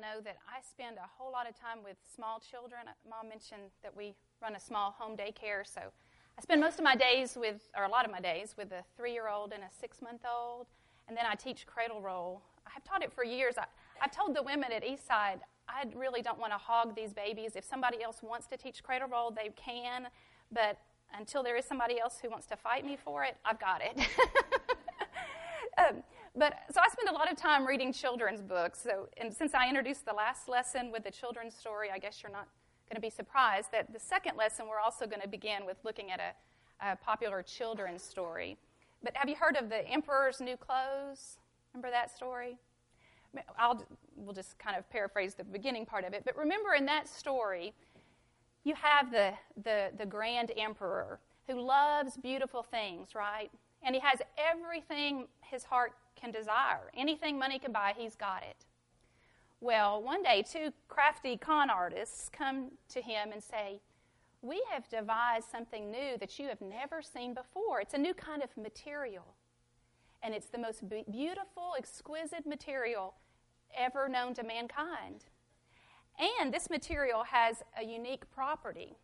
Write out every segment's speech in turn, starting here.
know that I spend a whole lot of time with small children. Mom mentioned that we run a small home daycare, so I spend most of my days with, or a lot of my days, with a three year old and a six month old, and then I teach cradle roll. I've taught it for years. I, I've told the women at Eastside, I really don't want to hog these babies. If somebody else wants to teach cradle roll, they can, but until there is somebody else who wants to fight me for it, I've got it. um, but so I spend a lot of time reading children's books. So, and since I introduced the last lesson with the children's story, I guess you're not going to be surprised that the second lesson we're also going to begin with looking at a, a popular children's story. But have you heard of the Emperor's New Clothes? Remember that story? I'll we'll just kind of paraphrase the beginning part of it. But remember, in that story, you have the the, the grand emperor who loves beautiful things, right? And he has everything his heart can desire. Anything money can buy, he's got it. Well, one day, two crafty con artists come to him and say, We have devised something new that you have never seen before. It's a new kind of material. And it's the most beautiful, exquisite material ever known to mankind. And this material has a unique property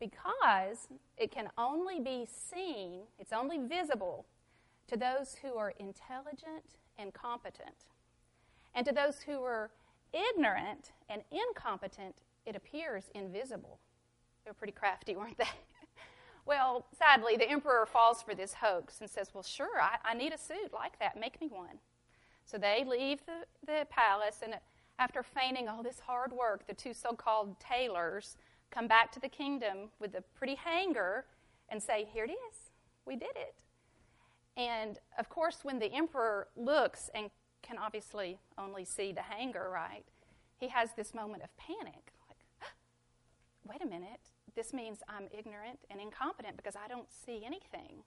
because it can only be seen, it's only visible to those who are intelligent and competent. And to those who are ignorant and incompetent, it appears invisible. They were pretty crafty, weren't they? well, sadly, the emperor falls for this hoax and says, Well, sure, I, I need a suit like that. Make me one. So they leave the, the palace, and after feigning all this hard work, the two so called tailors come back to the kingdom with a pretty hanger and say, Here it is. We did it. And of course, when the emperor looks and can obviously only see the hanger, right, he has this moment of panic. Like, wait a minute, this means I'm ignorant and incompetent because I don't see anything.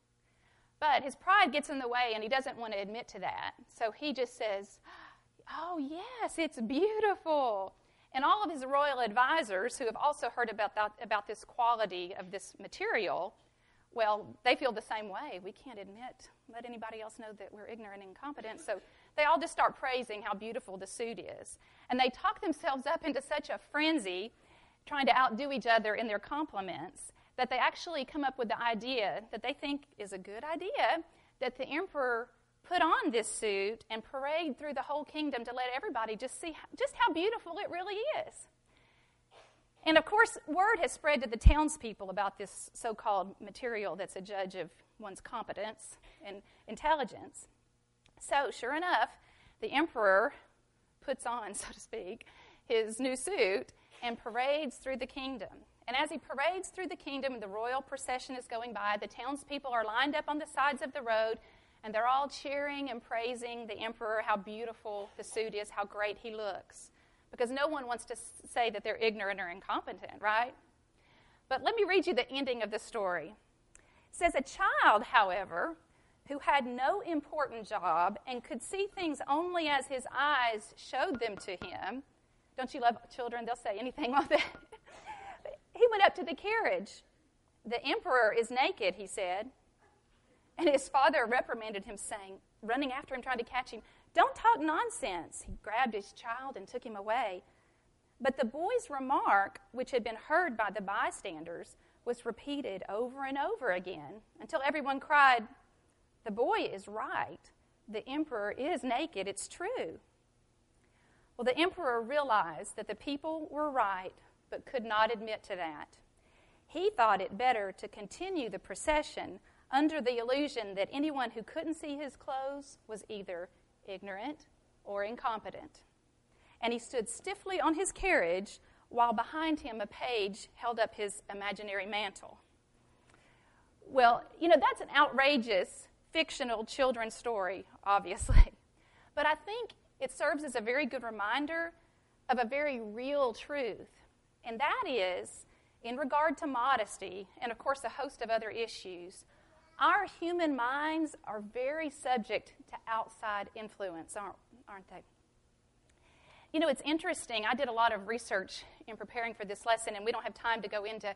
But his pride gets in the way and he doesn't want to admit to that. So he just says, Oh, yes, it's beautiful. And all of his royal advisors, who have also heard about, that, about this quality of this material, well, they feel the same way. We can't admit, let anybody else know that we're ignorant and incompetent. So they all just start praising how beautiful the suit is. And they talk themselves up into such a frenzy, trying to outdo each other in their compliments, that they actually come up with the idea that they think is a good idea that the emperor put on this suit and parade through the whole kingdom to let everybody just see just how beautiful it really is. And of course, word has spread to the townspeople about this so called material that's a judge of one's competence and intelligence. So, sure enough, the emperor puts on, so to speak, his new suit and parades through the kingdom. And as he parades through the kingdom and the royal procession is going by, the townspeople are lined up on the sides of the road and they're all cheering and praising the emperor, how beautiful the suit is, how great he looks because no one wants to say that they're ignorant or incompetent, right? But let me read you the ending of the story. It says, A child, however, who had no important job and could see things only as his eyes showed them to him. Don't you love children? They'll say anything on that. he went up to the carriage. The emperor is naked, he said. And his father reprimanded him, saying, running after him, trying to catch him, don't talk nonsense. He grabbed his child and took him away. But the boy's remark, which had been heard by the bystanders, was repeated over and over again until everyone cried, The boy is right. The emperor is naked. It's true. Well, the emperor realized that the people were right, but could not admit to that. He thought it better to continue the procession under the illusion that anyone who couldn't see his clothes was either ignorant, or incompetent. And he stood stiffly on his carriage while behind him a page held up his imaginary mantle. Well, you know, that's an outrageous fictional children's story, obviously. But I think it serves as a very good reminder of a very real truth. And that is, in regard to modesty, and of course a host of other issues, our human minds are very subject to outside influence, aren't, aren't they? You know, it's interesting. I did a lot of research in preparing for this lesson, and we don't have time to go into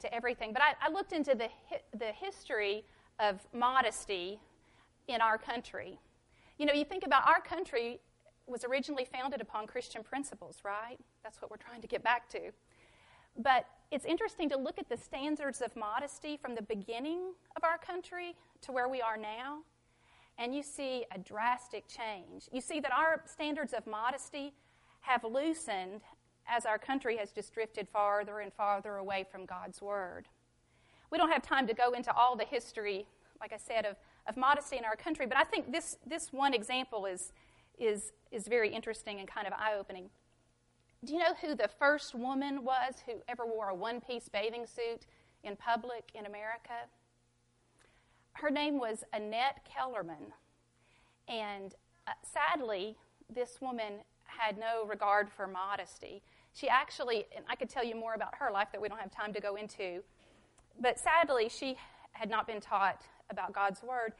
to everything. But I, I looked into the, the history of modesty in our country. You know, you think about our country, was originally founded upon Christian principles, right? That's what we're trying to get back to. But it's interesting to look at the standards of modesty from the beginning of our country to where we are now, and you see a drastic change. You see that our standards of modesty have loosened as our country has just drifted farther and farther away from God's Word. We don't have time to go into all the history, like I said, of, of modesty in our country, but I think this, this one example is, is, is very interesting and kind of eye opening. Do you know who the first woman was who ever wore a one piece bathing suit in public in America? Her name was Annette Kellerman. And uh, sadly, this woman had no regard for modesty. She actually, and I could tell you more about her life that we don't have time to go into, but sadly, she had not been taught about God's Word.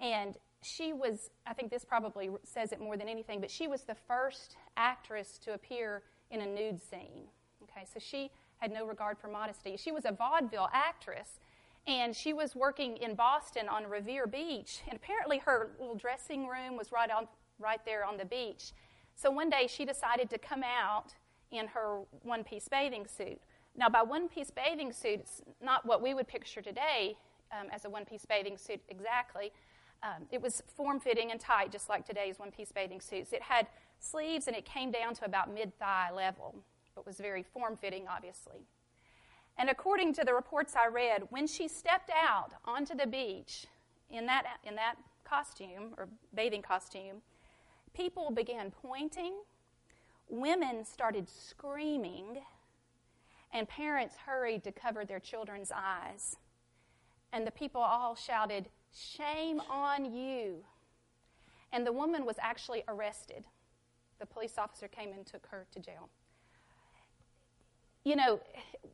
And she was, I think this probably says it more than anything, but she was the first actress to appear in a nude scene. Okay, so she had no regard for modesty. She was a vaudeville actress, and she was working in Boston on Revere Beach, and apparently her little dressing room was right on right there on the beach. So one day she decided to come out in her one-piece bathing suit. Now, by one-piece bathing suit, it's not what we would picture today um, as a one-piece bathing suit exactly. Um, it was form-fitting and tight, just like today's one-piece bathing suits. It had sleeves and it came down to about mid thigh level, but was very form fitting, obviously. And according to the reports I read, when she stepped out onto the beach in that, in that costume or bathing costume, people began pointing, women started screaming, and parents hurried to cover their children's eyes. And the people all shouted, Shame on you. And the woman was actually arrested the police officer came and took her to jail. You know,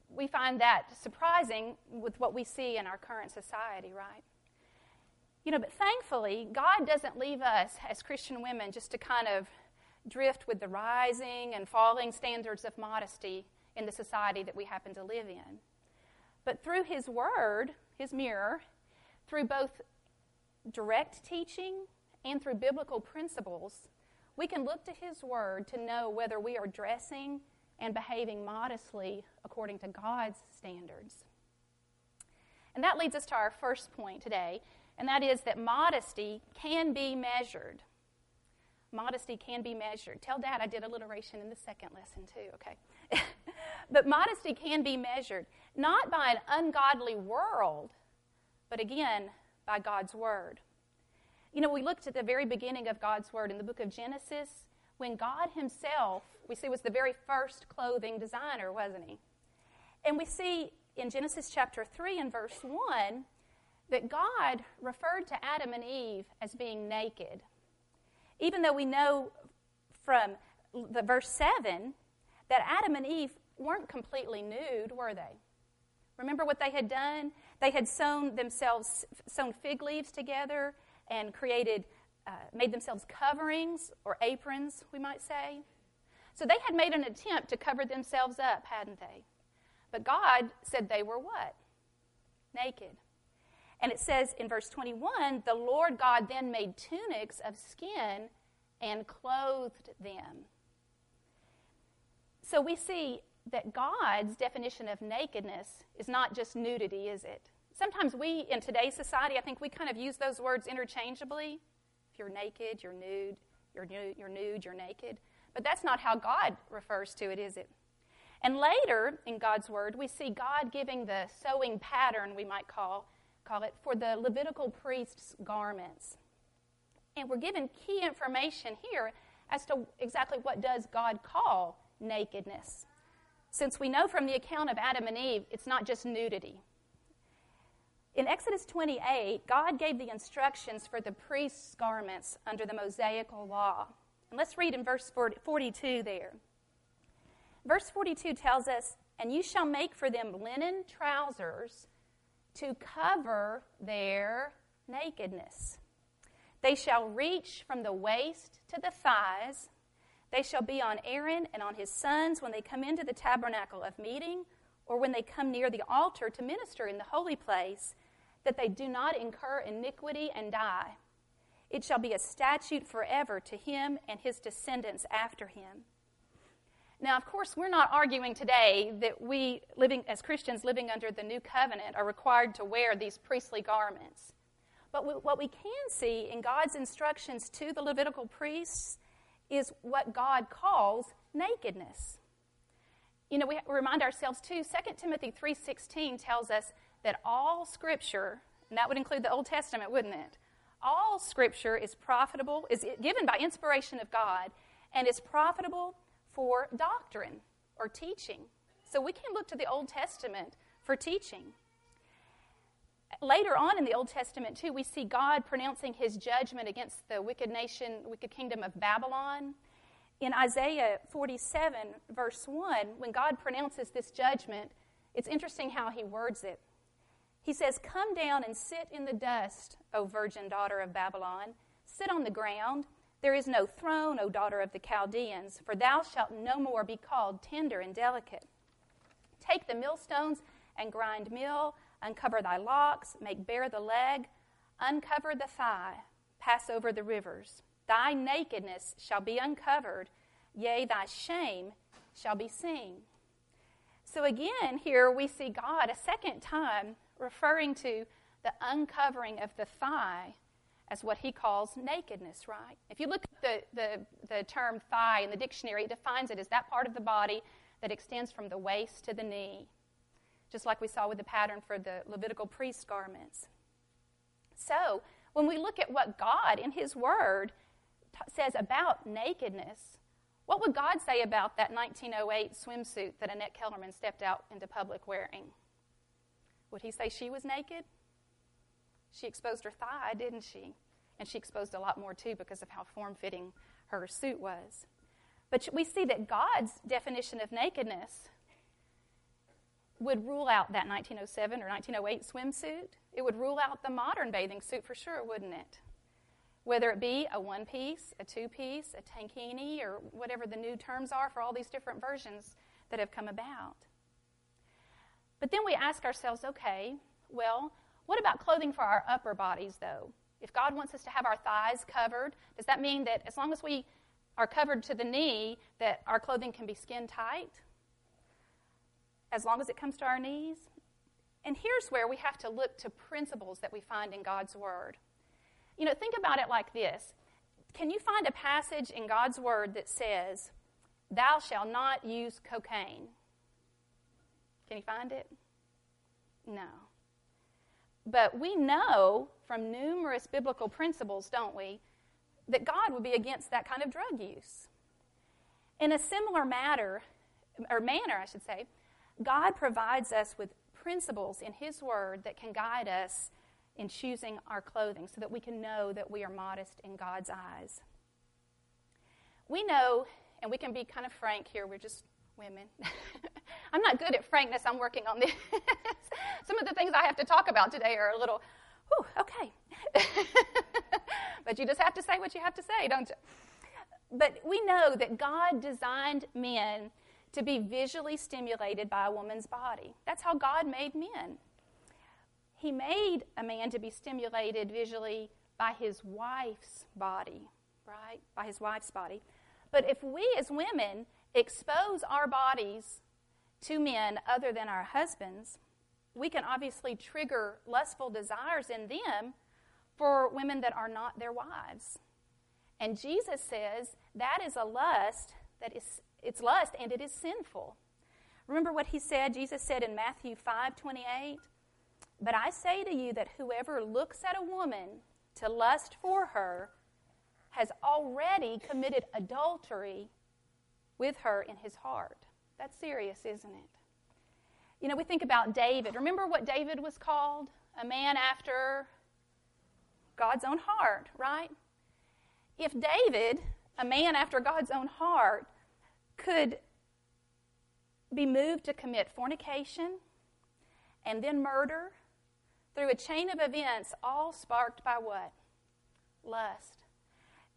we find that surprising with what we see in our current society, right? You know, but thankfully, God doesn't leave us as Christian women just to kind of drift with the rising and falling standards of modesty in the society that we happen to live in. But through His Word, His mirror, through both direct teaching and through biblical principles, we can look to His Word to know whether we are dressing and behaving modestly according to God's standards. And that leads us to our first point today, and that is that modesty can be measured. Modesty can be measured. Tell Dad I did alliteration in the second lesson, too, okay? but modesty can be measured, not by an ungodly world, but again, by God's Word. You know, we looked at the very beginning of God's Word in the book of Genesis when God Himself, we see, was the very first clothing designer, wasn't He? And we see in Genesis chapter 3 and verse 1 that God referred to Adam and Eve as being naked. Even though we know from the verse 7 that Adam and Eve weren't completely nude, were they? Remember what they had done? They had sewn themselves sewn fig leaves together and created, uh, made themselves coverings or aprons, we might say. So they had made an attempt to cover themselves up, hadn't they? But God said they were what? Naked. And it says in verse 21 the Lord God then made tunics of skin and clothed them. So we see that God's definition of nakedness is not just nudity, is it? Sometimes we, in today's society, I think we kind of use those words interchangeably. If you're naked, you're nude, you're nude, you're nude, you're naked. But that's not how God refers to it, is it? And later in God's Word, we see God giving the sewing pattern, we might call, call it, for the Levitical priest's garments. And we're given key information here as to exactly what does God call nakedness. Since we know from the account of Adam and Eve, it's not just nudity. In Exodus 28, God gave the instructions for the priest's garments under the Mosaical law. And let's read in verse 42 there. Verse 42 tells us, And you shall make for them linen trousers to cover their nakedness. They shall reach from the waist to the thighs. They shall be on Aaron and on his sons when they come into the tabernacle of meeting, or when they come near the altar to minister in the holy place that they do not incur iniquity and die. It shall be a statute forever to him and his descendants after him. Now, of course, we're not arguing today that we, living as Christians living under the new covenant, are required to wear these priestly garments. But what we can see in God's instructions to the Levitical priests is what God calls nakedness. You know, we remind ourselves too, 2 Timothy 3:16 tells us that all scripture, and that would include the Old Testament, wouldn't it? All scripture is profitable, is given by inspiration of God, and is profitable for doctrine or teaching. So we can look to the Old Testament for teaching. Later on in the Old Testament, too, we see God pronouncing his judgment against the wicked nation, wicked kingdom of Babylon in Isaiah 47, verse 1, when God pronounces this judgment, it's interesting how he words it. He says, Come down and sit in the dust, O virgin daughter of Babylon. Sit on the ground. There is no throne, O daughter of the Chaldeans, for thou shalt no more be called tender and delicate. Take the millstones and grind meal, uncover thy locks, make bare the leg, uncover the thigh, pass over the rivers. Thy nakedness shall be uncovered, yea, thy shame shall be seen. So again, here we see God a second time referring to the uncovering of the thigh as what he calls nakedness, right? If you look at the, the, the term thigh in the dictionary, it defines it as that part of the body that extends from the waist to the knee, just like we saw with the pattern for the Levitical priest garments. So, when we look at what God in His Word says about nakedness, what would God say about that 1908 swimsuit that Annette Kellerman stepped out into public wearing? Would he say she was naked? She exposed her thigh, didn't she? And she exposed a lot more too because of how form fitting her suit was. But we see that God's definition of nakedness would rule out that 1907 or 1908 swimsuit. It would rule out the modern bathing suit for sure, wouldn't it? Whether it be a one piece, a two piece, a tankini, or whatever the new terms are for all these different versions that have come about. But then we ask ourselves okay, well, what about clothing for our upper bodies, though? If God wants us to have our thighs covered, does that mean that as long as we are covered to the knee, that our clothing can be skin tight? As long as it comes to our knees? And here's where we have to look to principles that we find in God's Word. You know, think about it like this Can you find a passage in God's Word that says, Thou shalt not use cocaine? Can you find it? No. But we know from numerous biblical principles, don't we, that God would be against that kind of drug use. In a similar matter, or manner, I should say, God provides us with principles in His Word that can guide us in choosing our clothing so that we can know that we are modest in God's eyes. We know, and we can be kind of frank here, we're just women. I'm not good at frankness, I'm working on this. Some of the things I have to talk about today are a little, whew, okay. but you just have to say what you have to say, don't you? But we know that God designed men to be visually stimulated by a woman's body. That's how God made men. He made a man to be stimulated visually by his wife's body, right? By his wife's body. But if we as women expose our bodies to men other than our husbands, we can obviously trigger lustful desires in them for women that are not their wives. And Jesus says that is a lust that is it's lust and it is sinful. Remember what he said? Jesus said in Matthew 5 28, but I say to you that whoever looks at a woman to lust for her has already committed adultery with her in his heart. That's serious, isn't it? You know, we think about David. Remember what David was called? A man after God's own heart, right? If David, a man after God's own heart, could be moved to commit fornication and then murder through a chain of events all sparked by what? Lust.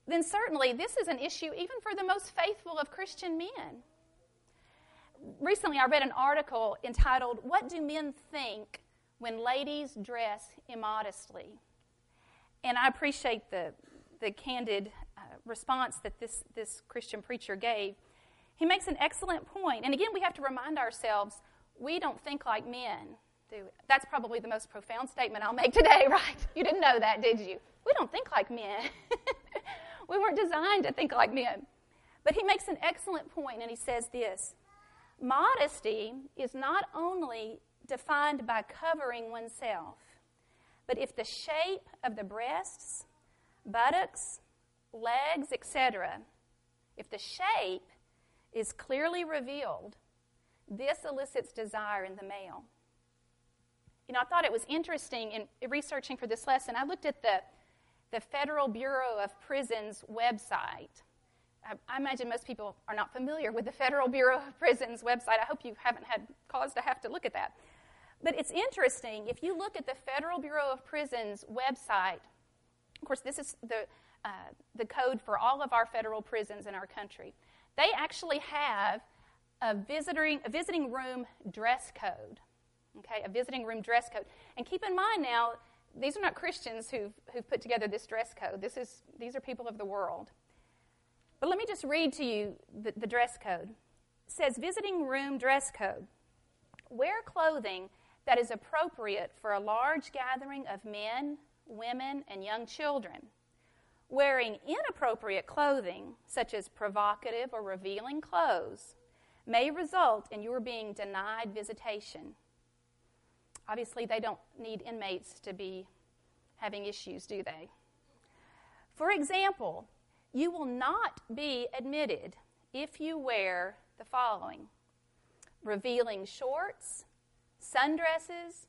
Then certainly this is an issue even for the most faithful of Christian men. Recently, I read an article entitled, What Do Men Think When Ladies Dress Immodestly? And I appreciate the, the candid uh, response that this, this Christian preacher gave, he makes an excellent point. And again, we have to remind ourselves we don't think like men do. That's probably the most profound statement I'll make today, right? You didn't know that, did you? We don't think like men. we weren't designed to think like men. But he makes an excellent point, and he says this Modesty is not only defined by covering oneself, but if the shape of the breasts, buttocks, legs, etc., if the shape is clearly revealed, this elicits desire in the male. You know, I thought it was interesting in researching for this lesson. I looked at the, the Federal Bureau of Prisons website. I, I imagine most people are not familiar with the Federal Bureau of Prisons website. I hope you haven't had cause to have to look at that. But it's interesting. If you look at the Federal Bureau of Prisons website, of course, this is the, uh, the code for all of our federal prisons in our country. They actually have a visiting, a visiting room dress code. Okay, a visiting room dress code. And keep in mind now, these are not Christians who've, who've put together this dress code. This is, these are people of the world. But let me just read to you the, the dress code. It says visiting room dress code. Wear clothing that is appropriate for a large gathering of men, women, and young children. Wearing inappropriate clothing, such as provocative or revealing clothes, may result in your being denied visitation. Obviously, they don't need inmates to be having issues, do they? For example, you will not be admitted if you wear the following revealing shorts, sundresses,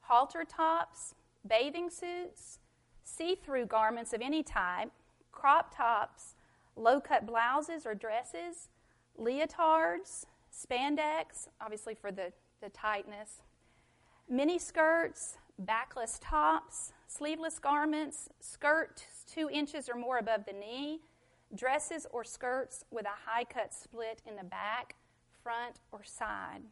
halter tops, bathing suits, see through garments of any type, crop tops, low cut blouses or dresses, leotards, spandex, obviously for the, the tightness, mini skirts, backless tops, sleeveless garments, skirts two inches or more above the knee, dresses or skirts with a high cut split in the back, front, or side.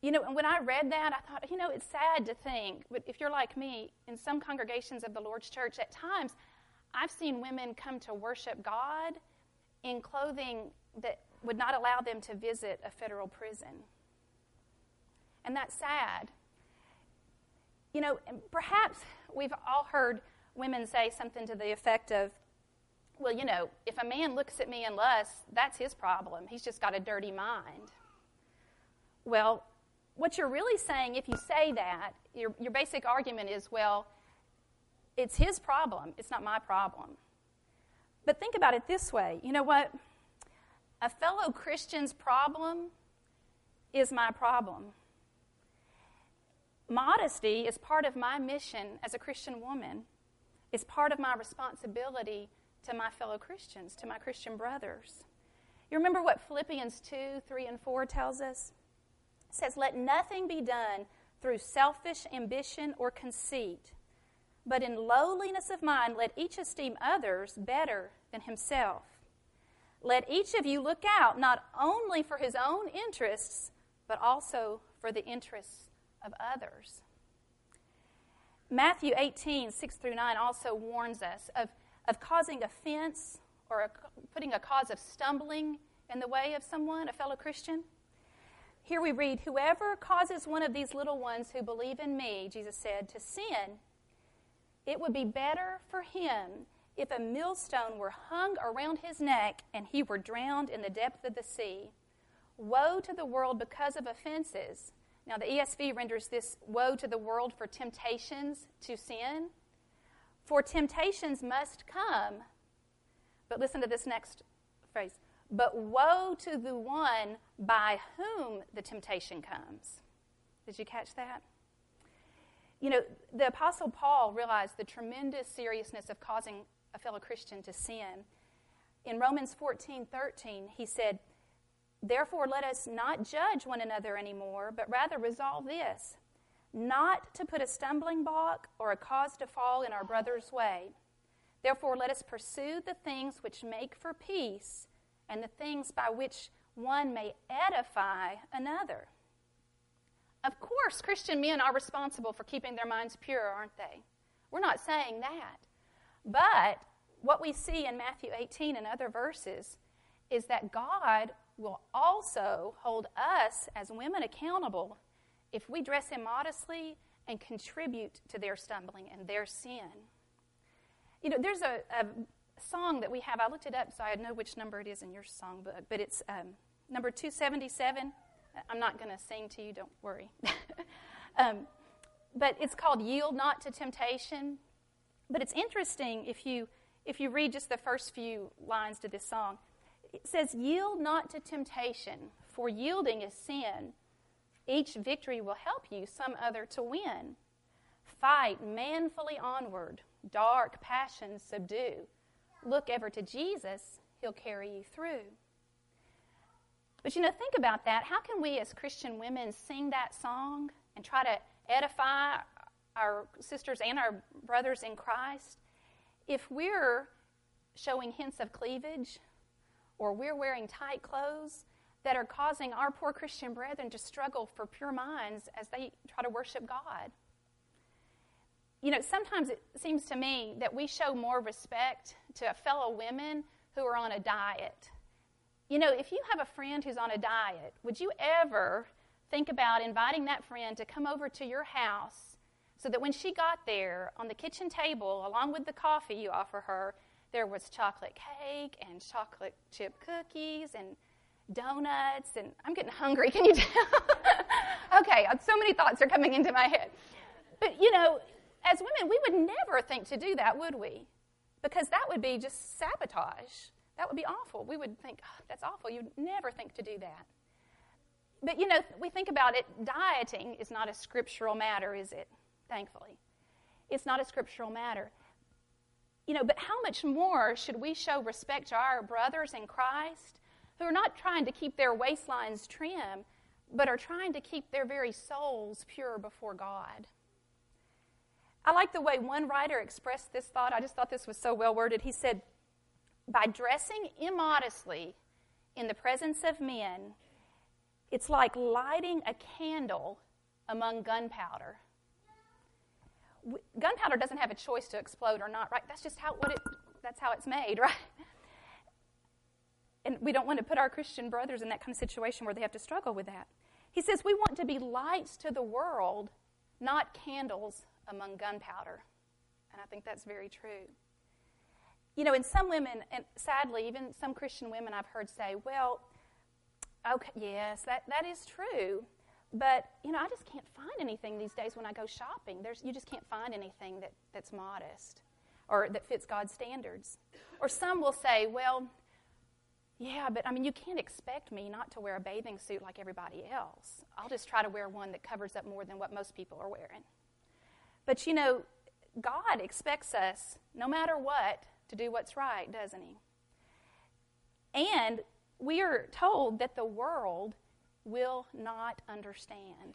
You know, and when I read that, I thought, you know, it's sad to think, but if you're like me, in some congregations of the Lord's church, at times I've seen women come to worship God in clothing that would not allow them to visit a federal prison. And that's sad. You know, perhaps we've all heard women say something to the effect of, well, you know, if a man looks at me and lusts, that's his problem. He's just got a dirty mind. Well, what you're really saying, if you say that, your, your basic argument is, well, it's his problem, it's not my problem. But think about it this way you know what? A fellow Christian's problem is my problem. Modesty is part of my mission as a Christian woman, it's part of my responsibility to my fellow Christians, to my Christian brothers. You remember what Philippians 2 3 and 4 tells us? It says, Let nothing be done through selfish ambition or conceit, but in lowliness of mind, let each esteem others better than himself. Let each of you look out not only for his own interests, but also for the interests of others. Matthew 18, 6 through 9 also warns us of, of causing offense or a, putting a cause of stumbling in the way of someone, a fellow Christian. Here we read, Whoever causes one of these little ones who believe in me, Jesus said, to sin, it would be better for him if a millstone were hung around his neck and he were drowned in the depth of the sea. Woe to the world because of offenses. Now, the ESV renders this woe to the world for temptations to sin. For temptations must come. But listen to this next phrase but woe to the one by whom the temptation comes. Did you catch that? You know, the Apostle Paul realized the tremendous seriousness of causing a fellow Christian to sin. In Romans 14 13, he said, Therefore, let us not judge one another anymore, but rather resolve this not to put a stumbling block or a cause to fall in our brother's way. Therefore, let us pursue the things which make for peace and the things by which one may edify another. Of course, Christian men are responsible for keeping their minds pure, aren't they? We're not saying that. But what we see in Matthew 18 and other verses is that God will also hold us as women accountable if we dress immodestly and contribute to their stumbling and their sin. You know, there's a, a song that we have. I looked it up so I know which number it is in your songbook, but it's um, number 277. I'm not going to sing to you, don't worry. um, but it's called Yield Not to Temptation. But it's interesting if you, if you read just the first few lines to this song. It says, Yield not to temptation, for yielding is sin. Each victory will help you some other to win. Fight manfully onward, dark passions subdue. Look ever to Jesus, he'll carry you through. But you know, think about that. How can we as Christian women sing that song and try to edify our sisters and our brothers in Christ if we're showing hints of cleavage or we're wearing tight clothes that are causing our poor Christian brethren to struggle for pure minds as they try to worship God? You know, sometimes it seems to me that we show more respect to fellow women who are on a diet you know, if you have a friend who's on a diet, would you ever think about inviting that friend to come over to your house so that when she got there on the kitchen table, along with the coffee you offer her, there was chocolate cake and chocolate chip cookies and donuts and I'm getting hungry. Can you tell? okay, so many thoughts are coming into my head. But you know, as women, we would never think to do that, would we? Because that would be just sabotage. That would be awful. We would think, oh, that's awful. You'd never think to do that. But you know, we think about it, dieting is not a scriptural matter, is it? Thankfully. It's not a scriptural matter. You know, but how much more should we show respect to our brothers in Christ who are not trying to keep their waistlines trim, but are trying to keep their very souls pure before God? I like the way one writer expressed this thought. I just thought this was so well worded. He said, by dressing immodestly in the presence of men, it's like lighting a candle among gunpowder. Gunpowder doesn't have a choice to explode or not, right? That's just how what it that's how it's made, right? And we don't want to put our Christian brothers in that kind of situation where they have to struggle with that. He says we want to be lights to the world, not candles among gunpowder. And I think that's very true you know, and some women, and sadly, even some Christian women I've heard say, well, okay, yes, that, that is true. But, you know, I just can't find anything these days when I go shopping. There's, you just can't find anything that, that's modest or that fits God's standards. Or some will say, well, yeah, but I mean, you can't expect me not to wear a bathing suit like everybody else. I'll just try to wear one that covers up more than what most people are wearing. But, you know, God expects us, no matter what, to do what's right, doesn't he? And we are told that the world will not understand.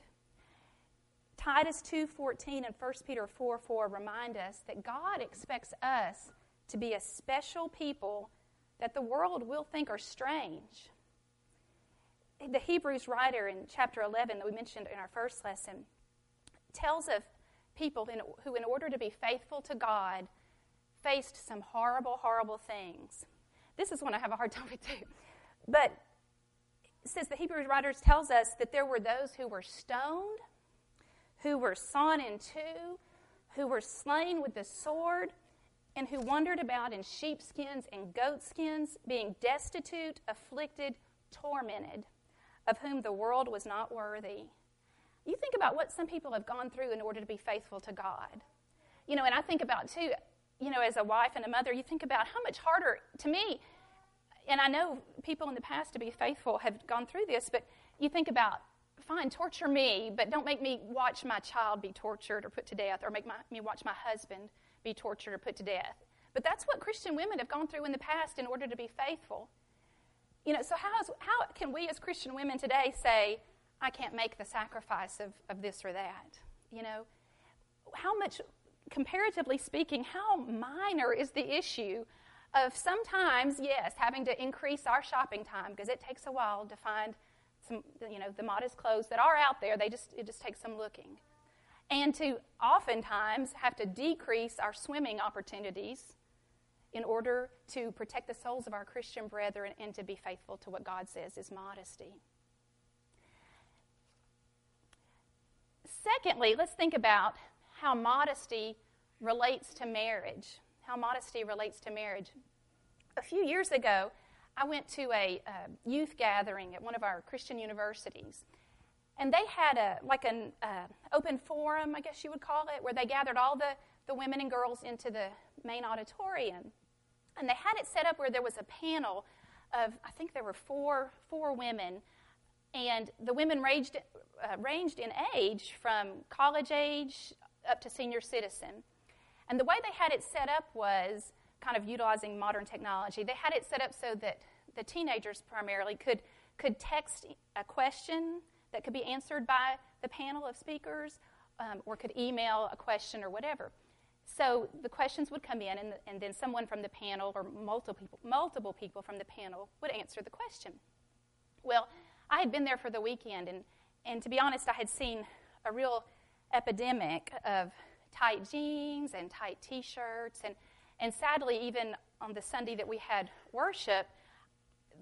Titus 2:14 and 1 Peter 4:4 4 remind us that God expects us to be a special people that the world will think are strange. The Hebrews writer in chapter 11 that we mentioned in our first lesson tells of people who, in order to be faithful to God, faced some horrible, horrible things. This is one I have a hard time with too. But says the Hebrew writers tells us that there were those who were stoned, who were sawn in two, who were slain with the sword, and who wandered about in sheepskins and goatskins, being destitute, afflicted, tormented, of whom the world was not worthy. You think about what some people have gone through in order to be faithful to God. You know, and I think about too, you know, as a wife and a mother, you think about how much harder, to me, and I know people in the past to be faithful have gone through this, but you think about, fine, torture me, but don't make me watch my child be tortured or put to death, or make my, me watch my husband be tortured or put to death. But that's what Christian women have gone through in the past in order to be faithful. You know, so how, is, how can we as Christian women today say, I can't make the sacrifice of, of this or that? You know, how much comparatively speaking, how minor is the issue of sometimes, yes, having to increase our shopping time because it takes a while to find some, you know, the modest clothes that are out there. They just it just takes some looking, and to oftentimes have to decrease our swimming opportunities in order to protect the souls of our Christian brethren and to be faithful to what God says is modesty. Secondly, let's think about how modesty relates to marriage. How modesty relates to marriage. A few years ago, I went to a uh, youth gathering at one of our Christian universities, and they had a like an uh, open forum, I guess you would call it, where they gathered all the the women and girls into the main auditorium, and they had it set up where there was a panel of I think there were four four women, and the women ranged uh, ranged in age from college age up to senior citizen, and the way they had it set up was kind of utilizing modern technology. They had it set up so that the teenagers primarily could could text a question that could be answered by the panel of speakers um, or could email a question or whatever. So the questions would come in, and, and then someone from the panel or multiple people, multiple people from the panel would answer the question. Well, I had been there for the weekend, and, and to be honest, I had seen a real epidemic of tight jeans and tight t shirts. And, and sadly, even on the Sunday that we had worship,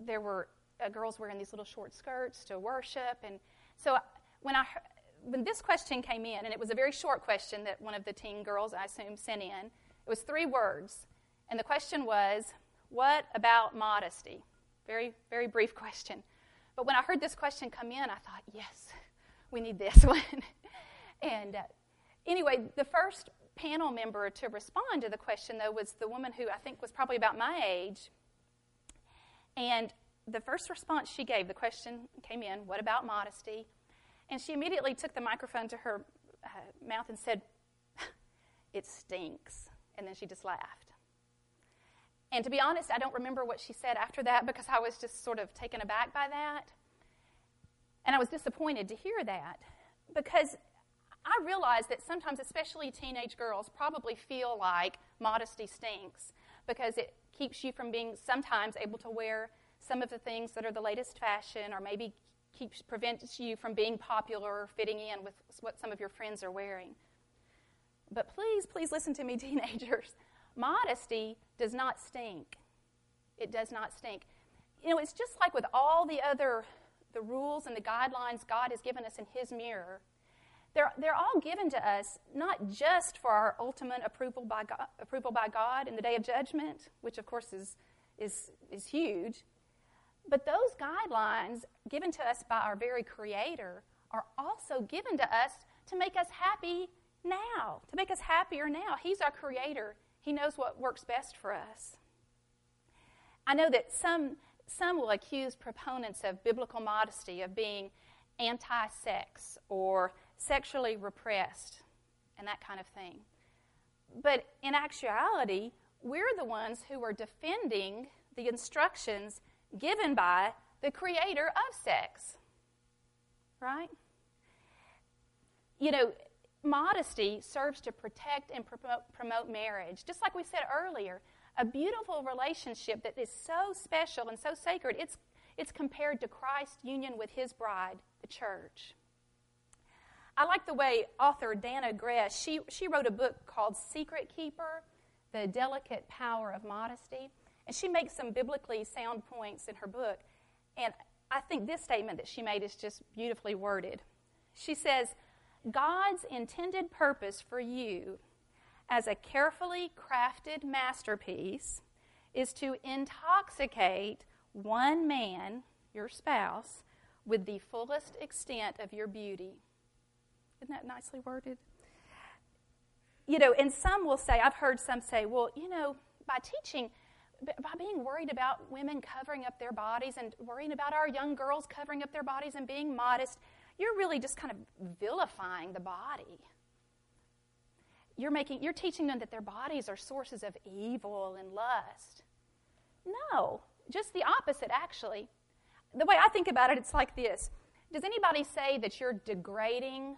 there were uh, girls wearing these little short skirts to worship. And so when I when this question came in, and it was a very short question that one of the teen girls, I assume, sent in, it was three words. And the question was, What about modesty? Very, very brief question. But when I heard this question come in, I thought, Yes, we need this one. and uh, anyway, the first panel member to respond to the question, though, was the woman who I think was probably about my age. And the first response she gave, the question came in, What about modesty? And she immediately took the microphone to her uh, mouth and said, It stinks. And then she just laughed. And to be honest, I don't remember what she said after that because I was just sort of taken aback by that. And I was disappointed to hear that because I realize that sometimes, especially teenage girls, probably feel like modesty stinks because it keeps you from being sometimes able to wear some of the things that are the latest fashion or maybe keeps prevents you from being popular or fitting in with what some of your friends are wearing. But please, please listen to me, teenagers. Modesty does not stink. It does not stink. You know, it's just like with all the other the rules and the guidelines God has given us in His mirror. They're, they're all given to us not just for our ultimate approval by God, approval by God in the day of judgment, which of course is, is, is huge, but those guidelines given to us by our very Creator are also given to us to make us happy now, to make us happier now. He's our Creator, He knows what works best for us. I know that some, some will accuse proponents of biblical modesty of being anti sex or sexually repressed and that kind of thing. But in actuality, we're the ones who are defending the instructions given by the creator of sex. Right? You know, modesty serves to protect and promote, marriage. Just like we said earlier, a beautiful relationship that is so special and so sacred, it's, it's compared to Christ's union with his bride, the church. I like the way author Dannah Gresh, she, she wrote a book called Secret Keeper, The Delicate Power of Modesty. And she makes some biblically sound points in her book. And I think this statement that she made is just beautifully worded. She says, God's intended purpose for you as a carefully crafted masterpiece is to intoxicate one man, your spouse, with the fullest extent of your beauty. Isn't that nicely worded? You know, and some will say, I've heard some say, well, you know, by teaching, by being worried about women covering up their bodies and worrying about our young girls covering up their bodies and being modest, you're really just kind of vilifying the body. You're making you're teaching them that their bodies are sources of evil and lust. No, just the opposite actually. The way I think about it it's like this. Does anybody say that you're degrading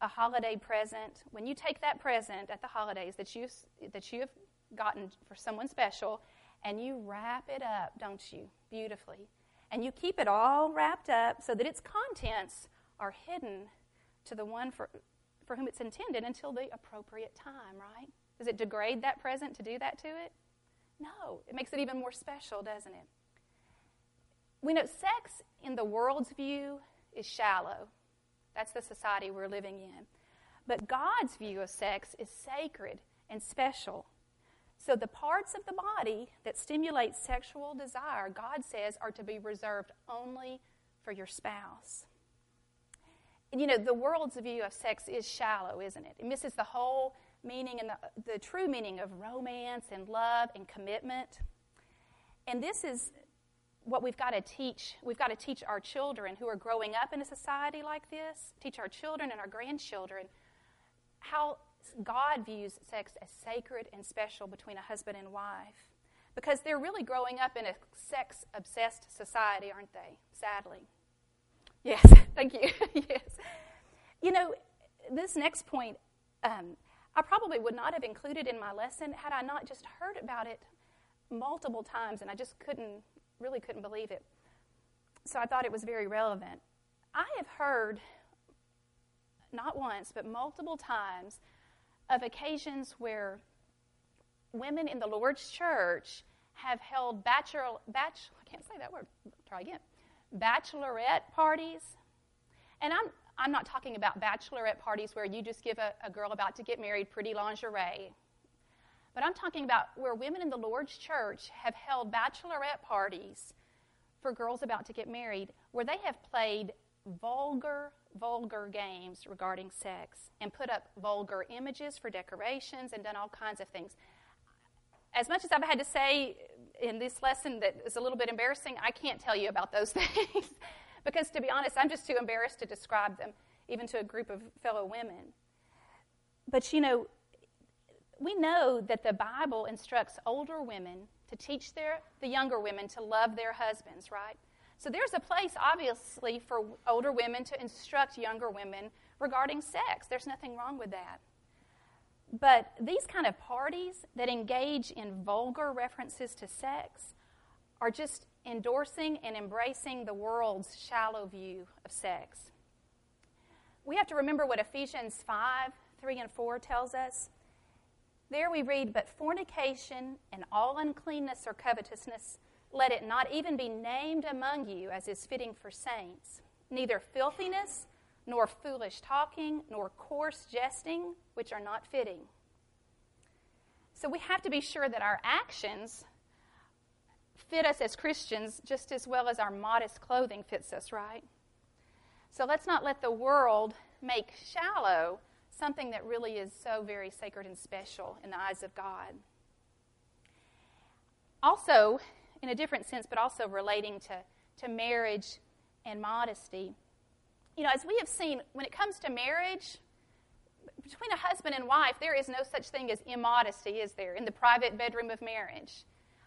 a holiday present when you take that present at the holidays that you that you have gotten for someone special and you wrap it up, don't you, beautifully? And you keep it all wrapped up so that its contents are hidden to the one for, for whom it's intended until the appropriate time, right? Does it degrade that present to do that to it? No, it makes it even more special, doesn't it? We know sex, in the world's view, is shallow. That's the society we're living in. But God's view of sex is sacred and special. So the parts of the body that stimulate sexual desire, God says, are to be reserved only for your spouse. And you know, the world's view of sex is shallow, isn't it? It misses the whole meaning and the, the true meaning of romance and love and commitment. And this is what we've got to teach. We've got to teach our children who are growing up in a society like this, teach our children and our grandchildren how God views sex as sacred and special between a husband and wife. Because they're really growing up in a sex obsessed society, aren't they? Sadly. Yes, thank you. yes. You know, this next point, um, I probably would not have included in my lesson had I not just heard about it multiple times and I just couldn't, really couldn't believe it. So I thought it was very relevant. I have heard, not once, but multiple times, of occasions where women in the Lord's church have held bachelor, bachelor I can't say that word, try again, bachelorette parties. And I'm, I'm not talking about bachelorette parties where you just give a, a girl about to get married pretty lingerie. But I'm talking about where women in the Lord's church have held bachelorette parties for girls about to get married, where they have played vulgar, vulgar games regarding sex and put up vulgar images for decorations and done all kinds of things. As much as I've had to say in this lesson that is a little bit embarrassing, I can't tell you about those things because, to be honest, I'm just too embarrassed to describe them, even to a group of fellow women. But you know, we know that the Bible instructs older women to teach their, the younger women to love their husbands, right? So there's a place, obviously, for older women to instruct younger women regarding sex. There's nothing wrong with that. But these kind of parties that engage in vulgar references to sex are just endorsing and embracing the world's shallow view of sex. We have to remember what Ephesians 5 3 and 4 tells us. There we read, But fornication and all uncleanness or covetousness let it not even be named among you as is fitting for saints. Neither filthiness, nor foolish talking, nor coarse jesting, which are not fitting. So we have to be sure that our actions fit us as Christians just as well as our modest clothing fits us, right? So let's not let the world make shallow something that really is so very sacred and special in the eyes of God. Also, in a different sense, but also relating to, to marriage and modesty. You know, as we have seen, when it comes to marriage, between a husband and wife, there is no such thing as immodesty, is there, in the private bedroom of marriage?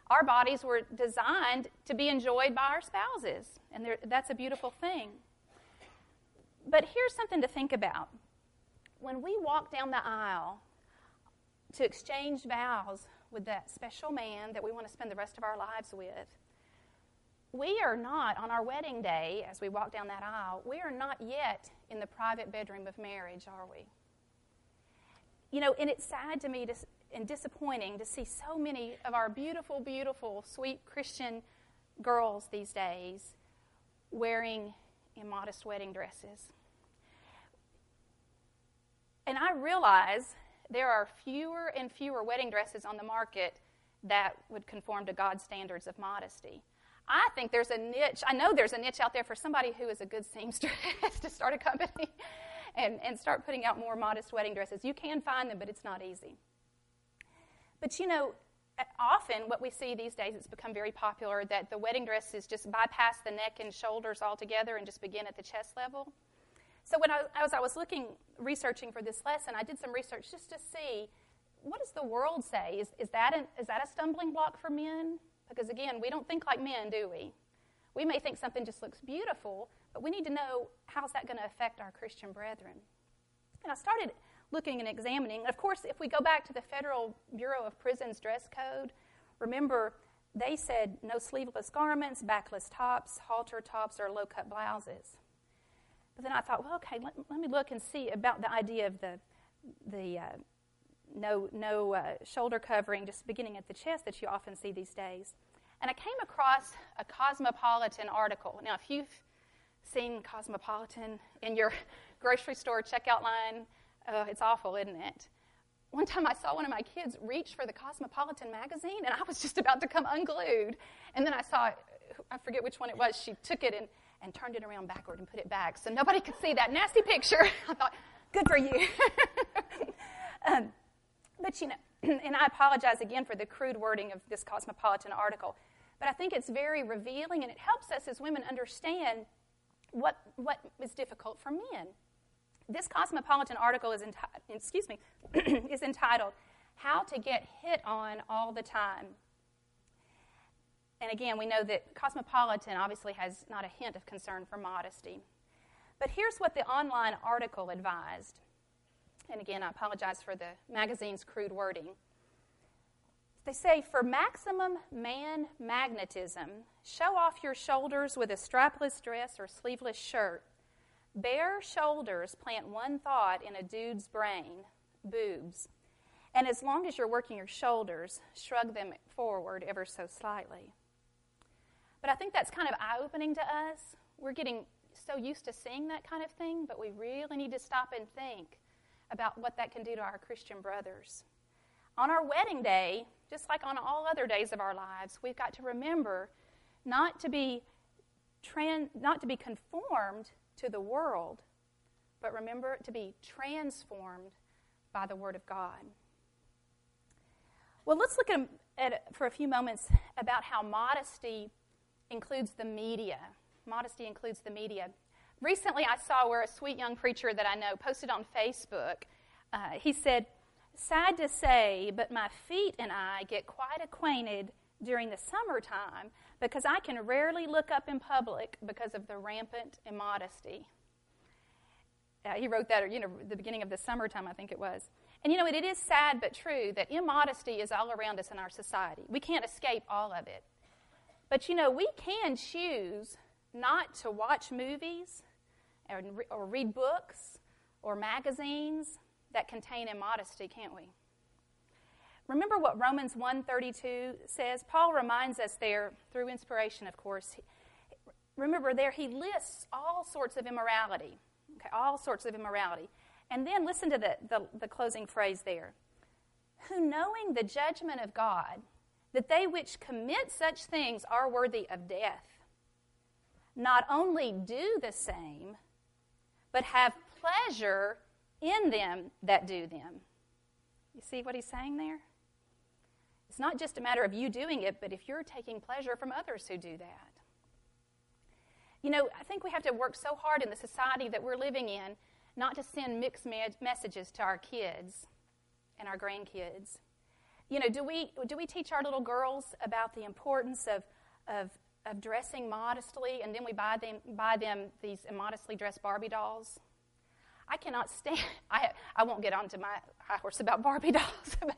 Our bodies were designed to be enjoyed by our spouses, and that's a beautiful thing. But here's something to think about. When we walk down the aisle to exchange vows with that special man that we want to spend the rest of our lives with, we are not, on our wedding day, as we walk down that aisle, we are not yet in the private bedroom of marriage, are we? You know, and it's sad to me to, and disappointing to see so many of our beautiful, beautiful, sweet Christian girls these days wearing immodest wedding dresses. And I realize there are fewer and fewer wedding dresses on the market that would conform to God's standards of modesty. I think there's a niche, I know there's a niche out there for somebody who is a good seamstress to start a company and, and start putting out more modest wedding dresses. You can find them, but it's not easy. But you know, often what we see these days, it's become very popular that the wedding dresses just bypass the neck and shoulders altogether and just begin at the chest level. So when I, as I was looking, researching for this lesson, I did some research just to see what does the world say? Is, is, that an, is that a stumbling block for men? Because again, we don't think like men, do we? We may think something just looks beautiful, but we need to know how's that going to affect our Christian brethren. And I started looking and examining. Of course, if we go back to the Federal Bureau of Prisons dress code, remember they said no sleeveless garments, backless tops, halter tops, or low cut blouses. But then I thought, well, okay, let, let me look and see about the idea of the, the uh, no, no uh, shoulder covering, just beginning at the chest that you often see these days. And I came across a Cosmopolitan article. Now, if you've seen Cosmopolitan in your grocery store checkout line, uh, it's awful, isn't it? One time I saw one of my kids reach for the Cosmopolitan magazine, and I was just about to come unglued. And then I saw, I forget which one it was, she took it and, and turned it around backward and put it back so nobody could see that nasty picture. I thought, good for you. um, but you know, and I apologize again for the crude wording of this Cosmopolitan article, but I think it's very revealing and it helps us as women understand what, what is difficult for men. This Cosmopolitan article is, enti- excuse me, is entitled, How to Get Hit On All the Time. And again, we know that Cosmopolitan obviously has not a hint of concern for modesty. But here's what the online article advised. And again, I apologize for the magazine's crude wording. They say for maximum man magnetism, show off your shoulders with a strapless dress or sleeveless shirt. Bare shoulders plant one thought in a dude's brain boobs. And as long as you're working your shoulders, shrug them forward ever so slightly. But I think that's kind of eye opening to us. We're getting so used to seeing that kind of thing, but we really need to stop and think about what that can do to our Christian brothers. On our wedding day, just like on all other days of our lives, we've got to remember not to be not to be conformed to the world, but remember to be transformed by the Word of God. Well, let's look at, at for a few moments about how modesty includes the media. Modesty includes the media. Recently, I saw where a sweet young preacher that I know posted on Facebook. Uh, he said, Sad to say, but my feet and I get quite acquainted during the summertime because I can rarely look up in public because of the rampant immodesty. Uh, he wrote that, you know, the beginning of the summertime, I think it was. And you know, it, it is sad but true that immodesty is all around us in our society. We can't escape all of it. But you know, we can choose not to watch movies or, or read books or magazines that contain immodesty, can't we? Remember what Romans 1:32 says? Paul reminds us there through inspiration, of course. Remember there he lists all sorts of immorality. Okay, all sorts of immorality. And then listen to the, the, the closing phrase there. Who knowing the judgment of God, that they which commit such things are worthy of death, not only do the same, but have pleasure in them that do them. You see what he's saying there? It's not just a matter of you doing it, but if you're taking pleasure from others who do that. You know, I think we have to work so hard in the society that we're living in not to send mixed messages to our kids and our grandkids. You know, do we, do we teach our little girls about the importance of, of, of dressing modestly and then we buy them, buy them these immodestly dressed Barbie dolls? I cannot stand. I I won't get onto my high horse about Barbie dolls, but,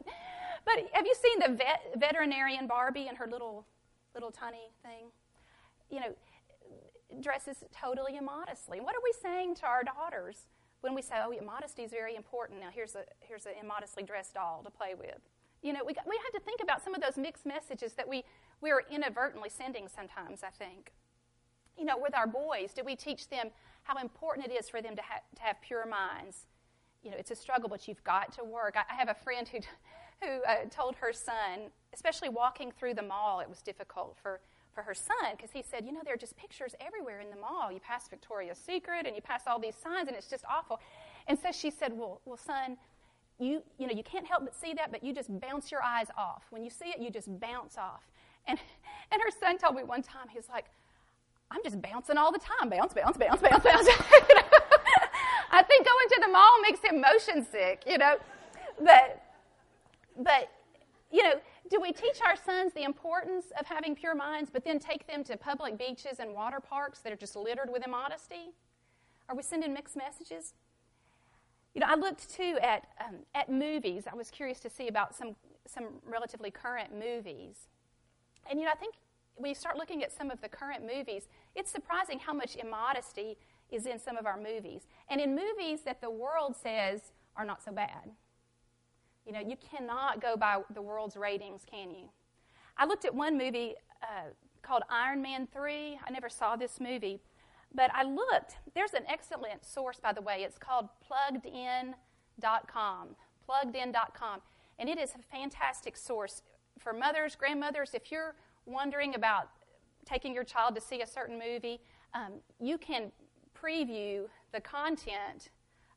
but have you seen the vet, veterinarian Barbie and her little little tiny thing? You know, dresses totally immodestly. What are we saying to our daughters when we say, "Oh, modesty is very important"? Now here's a here's an immodestly dressed doll to play with. You know, we got, we have to think about some of those mixed messages that we we are inadvertently sending sometimes. I think. You know, with our boys, do we teach them? how important it is for them to, ha- to have pure minds. You know, it's a struggle, but you've got to work. I, I have a friend who, who uh, told her son, especially walking through the mall, it was difficult for, for her son because he said, you know, there are just pictures everywhere in the mall. You pass Victoria's Secret and you pass all these signs, and it's just awful. And so she said, well, well, son, you, you know, you can't help but see that, but you just bounce your eyes off. When you see it, you just bounce off. And, and her son told me one time, he was like, I'm just bouncing all the time. Bounce, bounce, bounce, bounce, bounce. I think going to the mall makes him motion sick, you know. But, but, you know, do we teach our sons the importance of having pure minds, but then take them to public beaches and water parks that are just littered with immodesty? Are we sending mixed messages? You know, I looked too at um, at movies. I was curious to see about some some relatively current movies, and you know, I think when you start looking at some of the current movies, it's surprising how much immodesty is in some of our movies. And in movies that the world says are not so bad. You know, you cannot go by the world's ratings, can you? I looked at one movie uh, called Iron Man 3. I never saw this movie, but I looked. There's an excellent source, by the way. It's called pluggedin.com. Pluggedin.com. And it is a fantastic source for mothers, grandmothers. If you're wondering about taking your child to see a certain movie, um, you can preview the content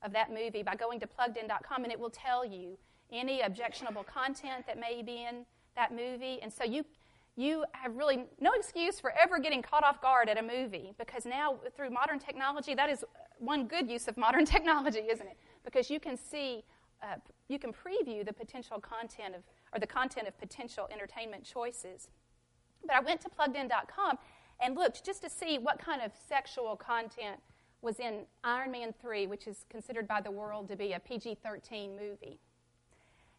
of that movie by going to pluggedin.com and it will tell you any objectionable content that may be in that movie. And so you you have really no excuse for ever getting caught off guard at a movie because now through modern technology that is one good use of modern technology isn't it? Because you can see uh, you can preview the potential content of or the content of potential entertainment choices. But i went to pluggedin.com and looked just to see what kind of sexual content was in iron man 3 which is considered by the world to be a pg-13 movie.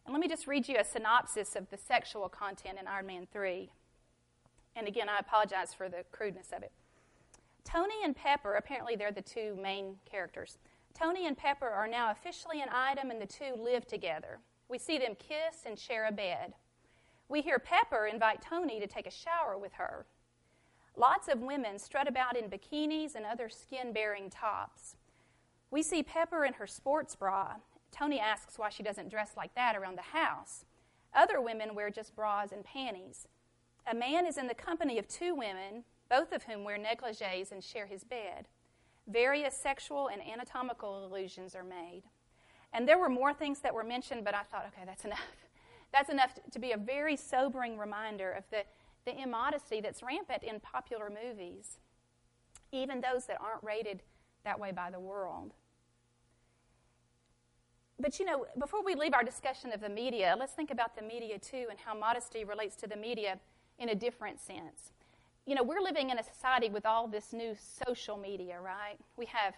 And let me just read you a synopsis of the sexual content in iron man 3 and again, I apologize for the crudeness of it. Tony and Pepper, apparently they're the two main characters. Tony and Pepper are now officially an item, and the two live together. We see them kiss and share a bed. We hear Pepper invite Tony to take a shower with her. Lots of women strut about in bikinis and other skin bearing tops. We see Pepper in her sports bra. Tony asks why she doesn't dress like that around the house. Other women wear just bras and panties. A man is in the company of two women, both of whom wear negligees and share his bed. Various sexual and anatomical allusions are made. And there were more things that were mentioned, but I thought, okay, that's enough. That's enough to be a very sobering reminder of the, the immodesty that's rampant in popular movies, even those that aren't rated that way by the world. But you know, before we leave our discussion of the media, let's think about the media too and how modesty relates to the media in a different sense. You know, we're living in a society with all this new social media, right? We have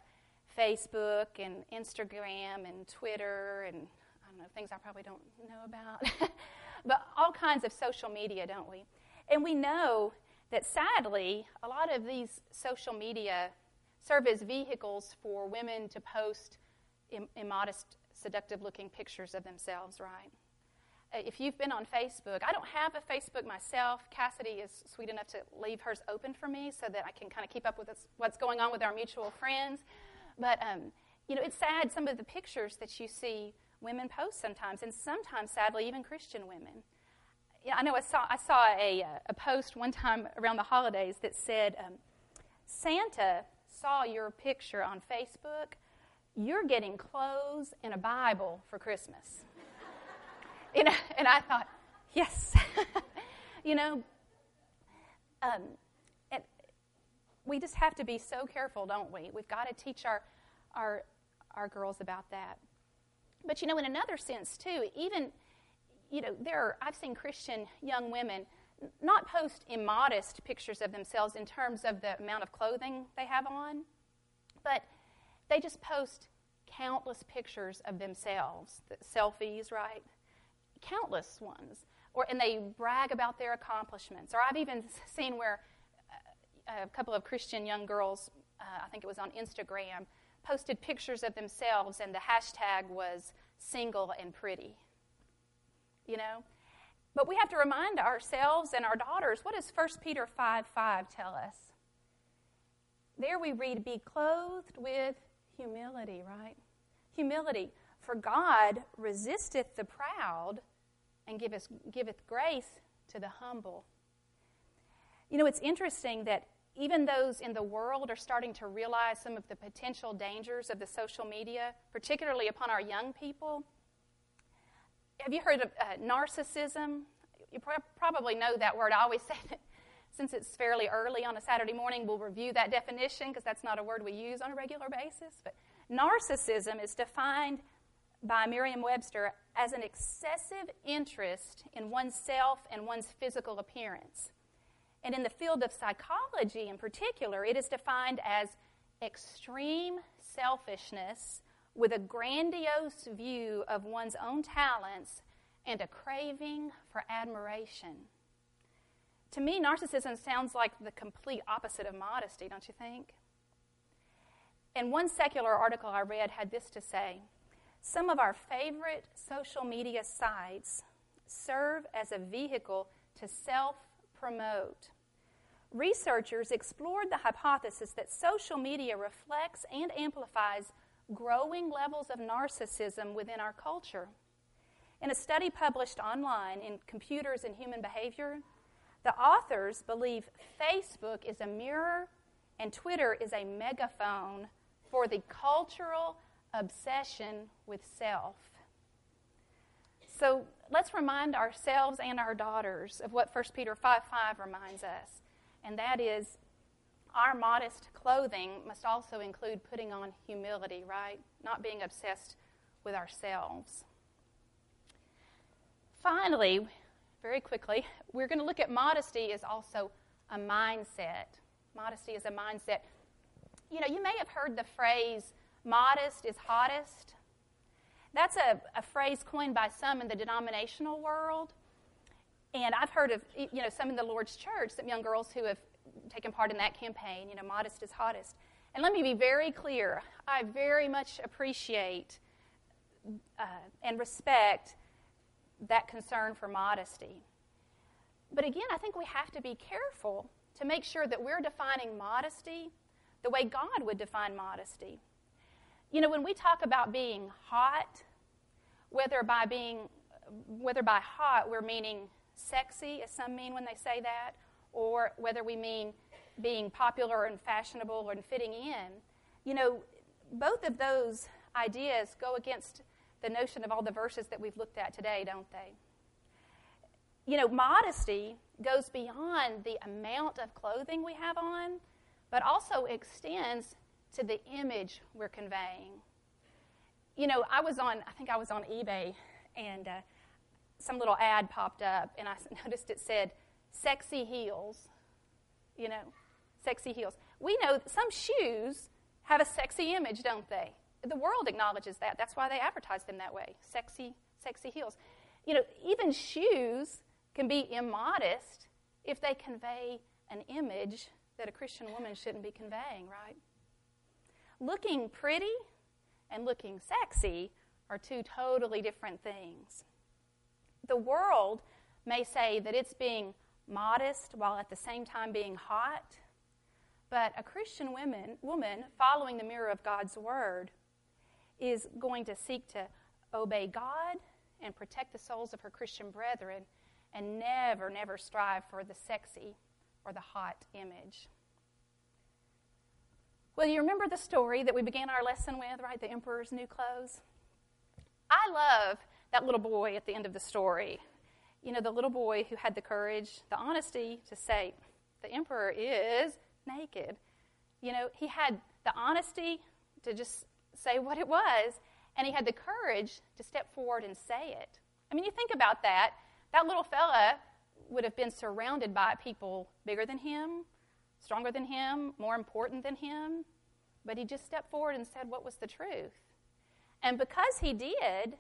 Facebook and Instagram and Twitter and I don't know, things I probably don't know about. but all kinds of social media, don't we? And we know that sadly, a lot of these social media serve as vehicles for women to post immodest, seductive looking pictures of themselves, right? If you've been on Facebook, I don't have a Facebook myself. Cassidy is sweet enough to leave hers open for me so that I can kind of keep up with what's going on with our mutual friends. But, um, you know, it's sad some of the pictures that you see women post sometimes, and sometimes, sadly, even Christian women. Yeah, I know I saw, I saw a, uh, a post one time around the holidays that said, um, Santa saw your picture on Facebook. You're getting clothes and a Bible for Christmas. You know, and I thought, yes. you know, um, and we just have to be so careful, don't we? We've got to teach our, our, our girls about that. But you know, in another sense too, even you know, there are, I've seen Christian young women not post immodest pictures of themselves in terms of the amount of clothing they have on, but they just post countless pictures of themselves, the selfies, right? Countless ones. Or, and they brag about their accomplishments. Or I've even seen where uh, a couple of Christian young girls, uh, I think it was on Instagram, posted pictures of themselves, and the hashtag was single and pretty. You know? But we have to remind ourselves and our daughters what does 1 Peter 5 5 tell us? There we read, Be clothed with humility, right? Humility. For God resisteth the proud and giveth, giveth grace to the humble. You know, it's interesting that even those in the world are starting to realize some of the potential dangers of the social media, particularly upon our young people. Have you heard of uh, narcissism? You probably know that word. I always say that since it's fairly early on a Saturday morning, we'll review that definition because that's not a word we use on a regular basis. But narcissism is defined by Merriam Webster as an excessive interest in oneself and one's physical appearance. And in the field of psychology in particular, it is defined as extreme selfishness with a grandiose view of one's own talents and a craving for admiration. To me, narcissism sounds like the complete opposite of modesty, don't you think? And one secular article I read had this to say some of our favorite social media sites serve as a vehicle to self promote. Researchers explored the hypothesis that social media reflects and amplifies growing levels of narcissism within our culture. In a study published online in Computers and Human Behavior, the authors believe Facebook is a mirror and Twitter is a megaphone for the cultural obsession with self. So let's remind ourselves and our daughters of what 1 Peter 5 5 reminds us, and that is our modest clothing must also include putting on humility, right? Not being obsessed with ourselves. Finally, very quickly, we're going to look at modesty as also a mindset. Modesty is a mindset. You know, you may have heard the phrase, modest is hottest. That's a, a phrase coined by some in the denominational world. And I've heard of, you know, some in the Lord's church, some young girls who have taken part in that campaign, you know, modest is hottest. And let me be very clear I very much appreciate uh, and respect that concern for modesty. But again, I think we have to be careful to make sure that we're defining modesty the way God would define modesty. You know, when we talk about being hot, whether by being whether by hot we're meaning sexy, as some mean when they say that, or whether we mean being popular and fashionable and fitting in, you know, both of those ideas go against the notion of all the verses that we've looked at today, don't they? You know, modesty goes beyond the amount of clothing we have on, but also extends to the image we're conveying. You know, I was on, I think I was on eBay, and uh, some little ad popped up, and I noticed it said, sexy heels. You know, sexy heels. We know some shoes have a sexy image, don't they? The world acknowledges that. That's why they advertise them that way. Sexy, sexy heels. You know, even shoes can be immodest if they convey an image that a Christian woman shouldn't be conveying, right? Looking pretty and looking sexy are two totally different things. The world may say that it's being modest while at the same time being hot, but a Christian woman, woman following the mirror of God's word is going to seek to obey God and protect the souls of her Christian brethren and never, never strive for the sexy or the hot image. Well, you remember the story that we began our lesson with, right? The emperor's new clothes? I love that little boy at the end of the story. You know, the little boy who had the courage, the honesty to say, the emperor is naked. You know, he had the honesty to just say what it was, and he had the courage to step forward and say it. I mean, you think about that. That little fella would have been surrounded by people bigger than him, stronger than him, more important than him, but he just stepped forward and said what was the truth. And because he did,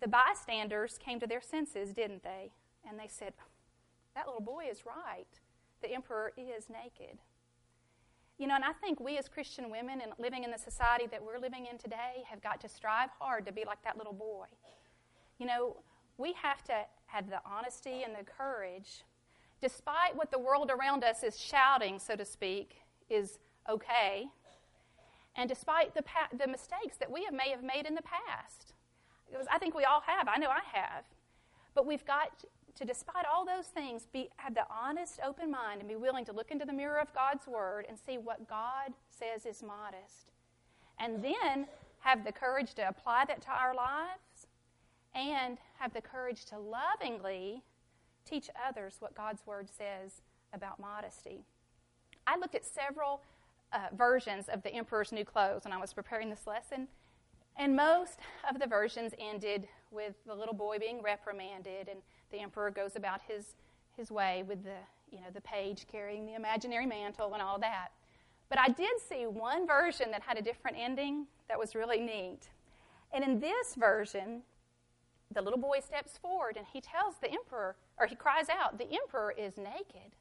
the bystanders came to their senses, didn't they? And they said, That little boy is right. The emperor is naked. You know, and I think we as Christian women and living in the society that we're living in today have got to strive hard to be like that little boy. You know, we have to have the honesty and the courage despite what the world around us is shouting, so to speak, is okay, and despite the, pa- the mistakes that we have, may have made in the past. I think we all have. I know I have. But we've got to, despite all those things, be, have the honest, open mind and be willing to look into the mirror of God's Word and see what God says is modest. And then have the courage to apply that to our lives and have the courage to lovingly teach others what God's Word says about modesty. I looked at several uh, versions of the Emperor's New Clothes when I was preparing this lesson, and most of the versions ended with the little boy being reprimanded, and the Emperor goes about his, his way with the, you know, the page carrying the imaginary mantle and all that. But I did see one version that had a different ending that was really neat. And in this version, the little boy steps forward and he tells the emperor, or he cries out, The emperor is naked.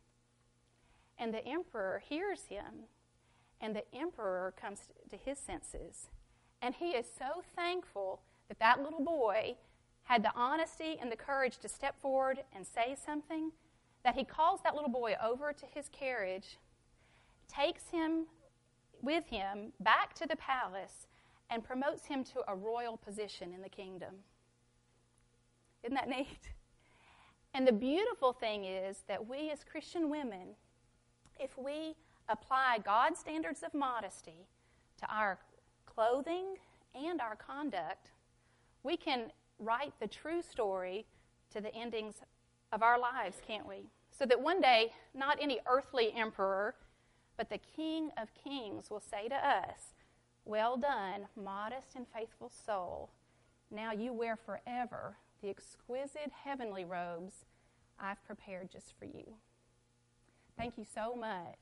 And the emperor hears him, and the emperor comes to his senses And he is so thankful that that little boy had the honesty and the courage to step forward and say something that he calls that little boy over to his carriage, takes him with him back to the palace, and promotes him to a royal position in the kingdom. Isn't that neat? And the beautiful thing is that we as Christian women, if we apply God's standards of modesty to our clothing and our conduct, we can write the true story to the endings of our lives, can't we? So that one day, not any earthly emperor, but the King of Kings will say to us, Well done, modest and faithful soul. Now you wear forever the exquisite heavenly robes I've prepared just for you. Thank you so much.